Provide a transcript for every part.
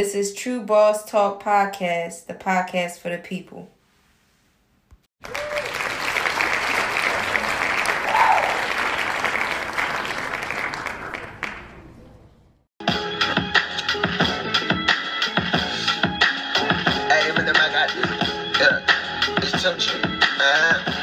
This is True Boss Talk Podcast, the podcast for the people. Hey, I got this. Yeah, it's Tunechi. Uh-huh.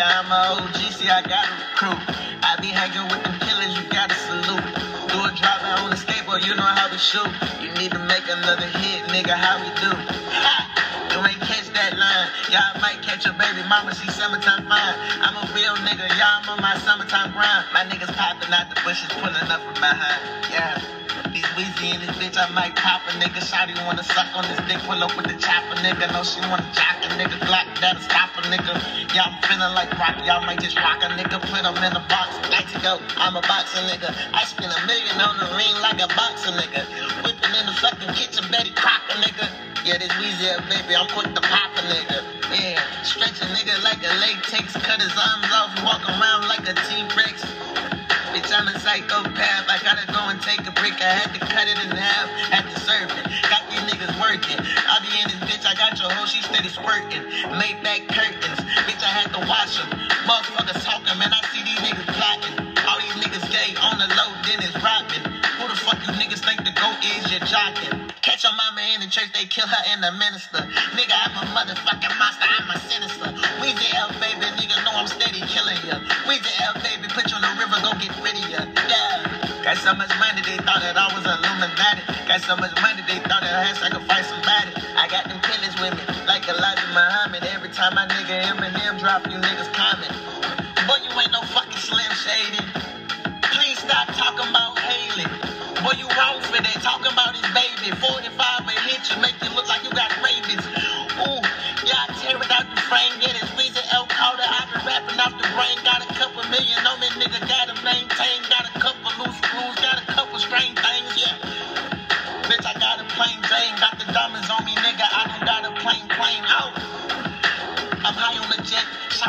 I'm a OG, see, I got a recruit. I be hanging with them killers, you gotta salute. Do a driving on the skateboard, you know how we shoot. You need to make another hit, nigga, how we do? Ha! You ain't catch that line. Y'all might catch a baby mama, she summertime fine. I'm a real nigga, y'all on my summertime grind. My niggas popping out the bushes, pulling up from behind. Yeah. These Weezy in this bitch, I might pop a nigga. Shotty wanna suck on this dick, pull up with the chopper, nigga. No, she wanna jock a nigga, Glock that'll stop a nigga. Y'all feeling like rock, y'all might just rock a nigga, put him in a box. Like to go, I'm a boxer nigga. I spend a million on the ring like a boxer nigga. Whipping in the fucking kitchen, Betty Crocker nigga. Yeah, this Weezy baby, I'm quick to pop a nigga. Yeah, stretch a nigga like a latex, cut his arms off, walk around like a T-Rex. Bitch, I'm a psychopath. I and break. I had to cut it in half, had to serve it. Got these niggas working. I be in this bitch, I got your hoe, she steady squirting. Made back curtains, bitch, I had to wash them. Motherfuckers talking, man, I see these niggas plotting. All these niggas gay on the low, then it's robbing. Who the fuck you niggas think the goat is? You're jocking. Catch your mama in the church, they kill her and the minister. Nigga, I'm a motherfucking monster, I'm a sinister. We the L, baby, nigga, know I'm steady killing ya. We the L, baby, put you on the river, go get. Yeah. Got so much money, they thought that I was Illuminati. Got so much money, they thought that I had sacrificed somebody. I got them killers with me, like Elijah Muhammad. Every time my nigga Eminem drop, you niggas comment. Boy, you ain't no fucking Slim Shady. Please stop talking about Hailie. Boy, you wrong for that. Talking about his baby. 45 will hit you, make you look like you got rabies. Ooh, I tear out the frame.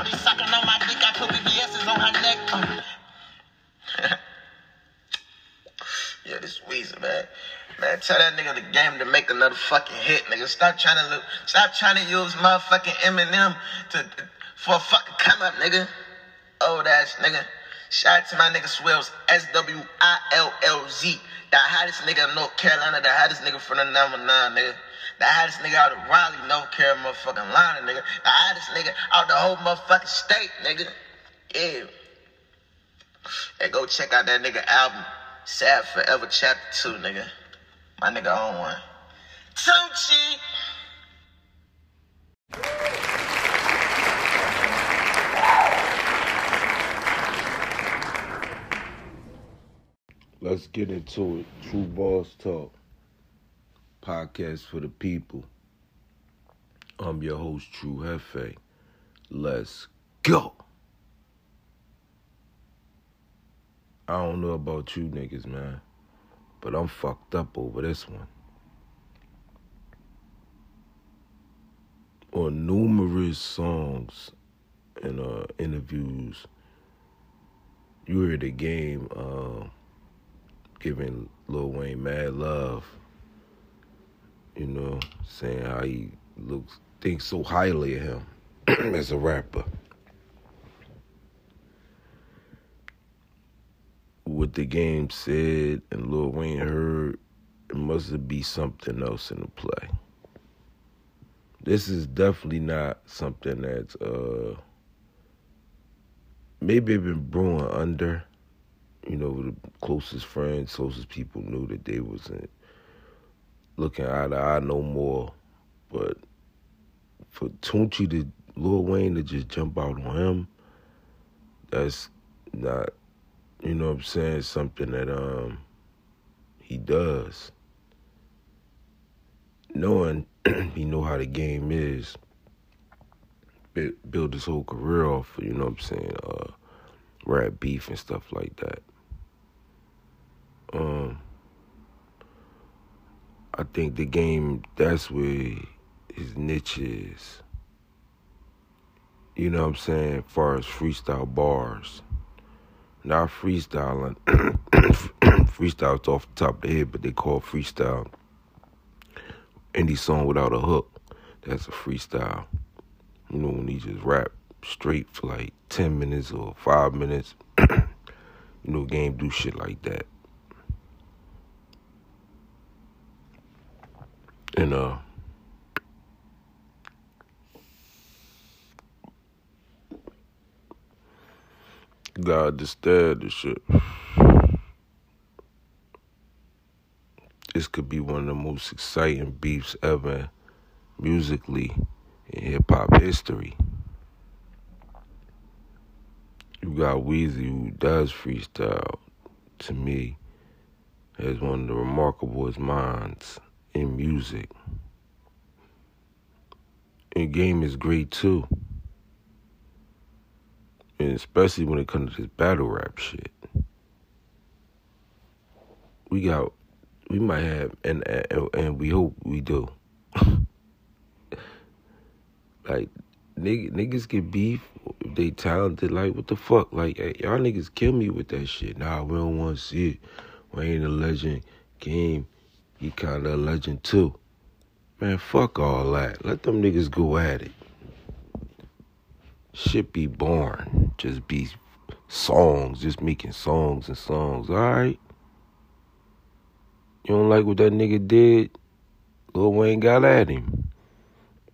Jet. Shouty sucking on my dick. I put VVS's on her neck. Yeah, this Weezy, man. Man, tell that nigga the game to make another fucking hit, nigga. Stop trying to look, stop trying to use motherfucking Eminem to for a fucking come up, nigga. Old ass nigga. Shout out to my nigga Swillz, S W I L L Z. The hottest nigga in North Carolina, the hottest nigga from the number nine, nigga. The hottest nigga out of Raleigh, North Carolina, motherfucking line, nigga. The hottest nigga out the whole motherfucking state, nigga. Yeah. Hey, go check out that nigga album, Sad Forever Chapter 2, nigga. My nigga on one. Tucci! Let's get into it. True Boss Talk. Podcast for the people. I'm your host, True Hefe. Let's go. I don't know about you niggas, man, but I'm fucked up over this one. On numerous songs and uh, interviews, you hear the game uh, giving Lil Wayne mad love. You know, saying how he looks, thinks so highly of him as a rapper. What the game said and Lil Wayne heard, it must be something else in the play. This is definitely not something that's uh maybe been brewing under. You know, the closest friends, closest people knew that they wasn't looking eye to eye no more. But for Tunechi to Lil Wayne to just jump out on him, that's not, you know what I'm saying, something that um he does. Knowing he know how the game is, bu- build his whole career off, you know what I'm saying, uh, rap beef and stuff like that. I think the game that's where his niche is. You know what I'm saying? As far as freestyle bars. Not freestyling. freestyle's off the top of the head, but they call freestyle any song without a hook. That's a freestyle. You know, when he just rap straight for like 10 minutes or 5 minutes. you know, game do shit like that. And, uh, gotta understand this shit. This could be one of the most exciting beefs ever musically in hip hop history. You got Weezy who does freestyle to me as one of the remarkable minds in music. And game is great too. And especially when it comes to this battle rap shit. We got we might have and and, and we hope we do. like niggas, niggas get beef if they talented. Like what the fuck? Like hey, y'all niggas kill me with that shit. Nah, we don't want to see it. We ain't a legend. Game, he kind of a legend too. Man, fuck all that. Let them niggas go at it. Shit be born. Just be songs, just making songs and songs. All right. You don't like what that nigga did? Lil Wayne got at him.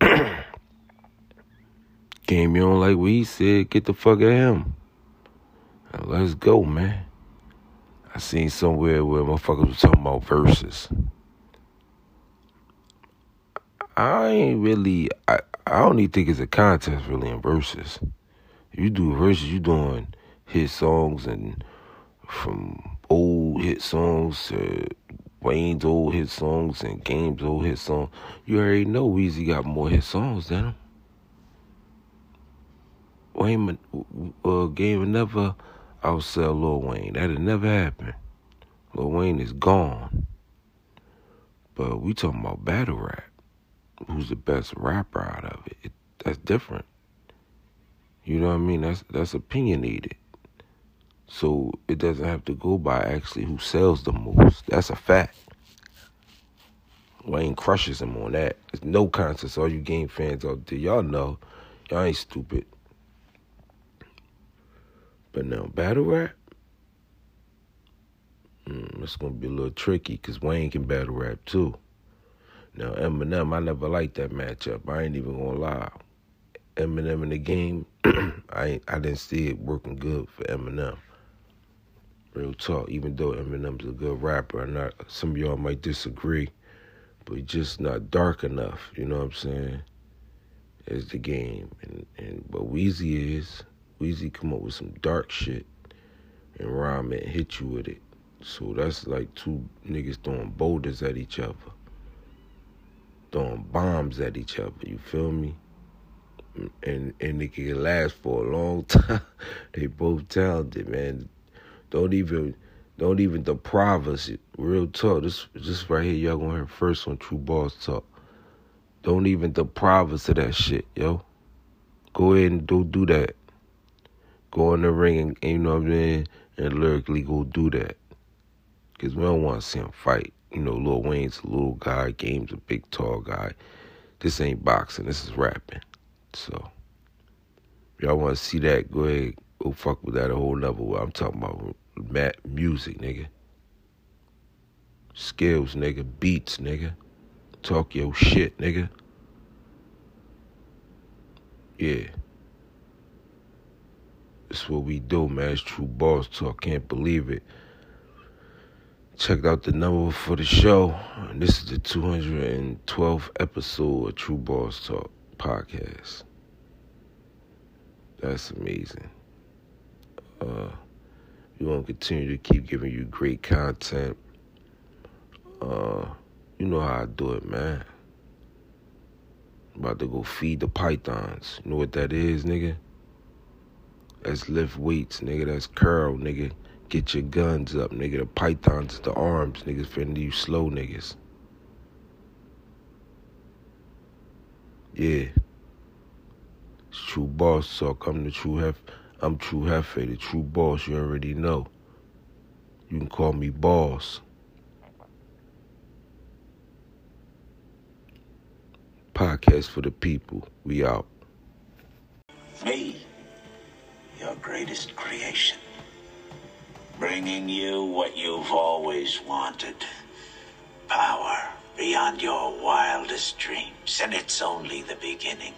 Game, you don't like what he said? Get the fuck at him. Now let's go, man. I seen somewhere where motherfuckers was talking about verses. I ain't really. I I don't even think it's a contest really in verses. You do verses, you doing hit songs and from old hit songs to Wayne's old hit songs and Game's old hit songs. You already know Weezy got more hit songs than him. Wayne, uh, Game never outsell Lil Wayne. That'll never happen. Lil Wayne is gone. But we talking about battle rap. Who's the best rapper out of it? it that's different. You know what I mean? That's that's opinionated. So it doesn't have to go by actually who sells the most. That's a fact. Wayne crushes him on that. There's no contest. All you game fans out there, y'all know. Y'all ain't stupid. But now, battle rap, mm, it's to be a little tricky because Wayne can battle rap too. Now, Eminem, I never liked that matchup. I ain't even to lie. Eminem in the game, I I didn't see it working good for Eminem. Real talk. Even though Eminem's a good rapper, and some of y'all might disagree, but just not dark enough. You know what I'm saying? As the game, and and but Weezy is. Weezy come up with some dark shit and rhyme it and hit you with it. So that's like two niggas throwing boulders at each other, throwing bombs at each other. You feel me? And and it can last for a long time. they both talented, man. Don't even don't even deprive us. Real talk. This this right here, y'all gonna hear first on True Boss Talk. Don't even deprive us of that shit, yo. Go ahead and do do that. Go in the ring and you know what I mean, and lyrically go do that. Cause we don't want to see him fight. You know, Lil Wayne's a little guy, Game's a big tall guy. This ain't boxing. This is rapping. So, y'all want to see that? Go ahead, go fuck with that a whole level. I'm talking about mat music, nigga. Skills, nigga. Beats, nigga. Talk your shit, nigga. Yeah. It's what we do, man. It's true boss talk. Can't believe it. Checked out the number for the show. This is the 212th episode of True Boss Talk podcast. That's amazing. Uh, we want to continue to keep giving you great content. Uh, you know how I do it, man. I'm about to go feed the pythons. You know what that is, nigga? That's lift weights, nigga. That's curl, nigga. Get your guns up, nigga. The pythons, the arms, niggas finna you slow niggas. Yeah. It's true boss So I'm the true hef I'm true hefe, the true boss, you already know. You can call me boss. Podcast for the people. We out. Me, your greatest creation. Bringing you what you've always wanted. Power beyond your wildest dreams, and it's only the beginning.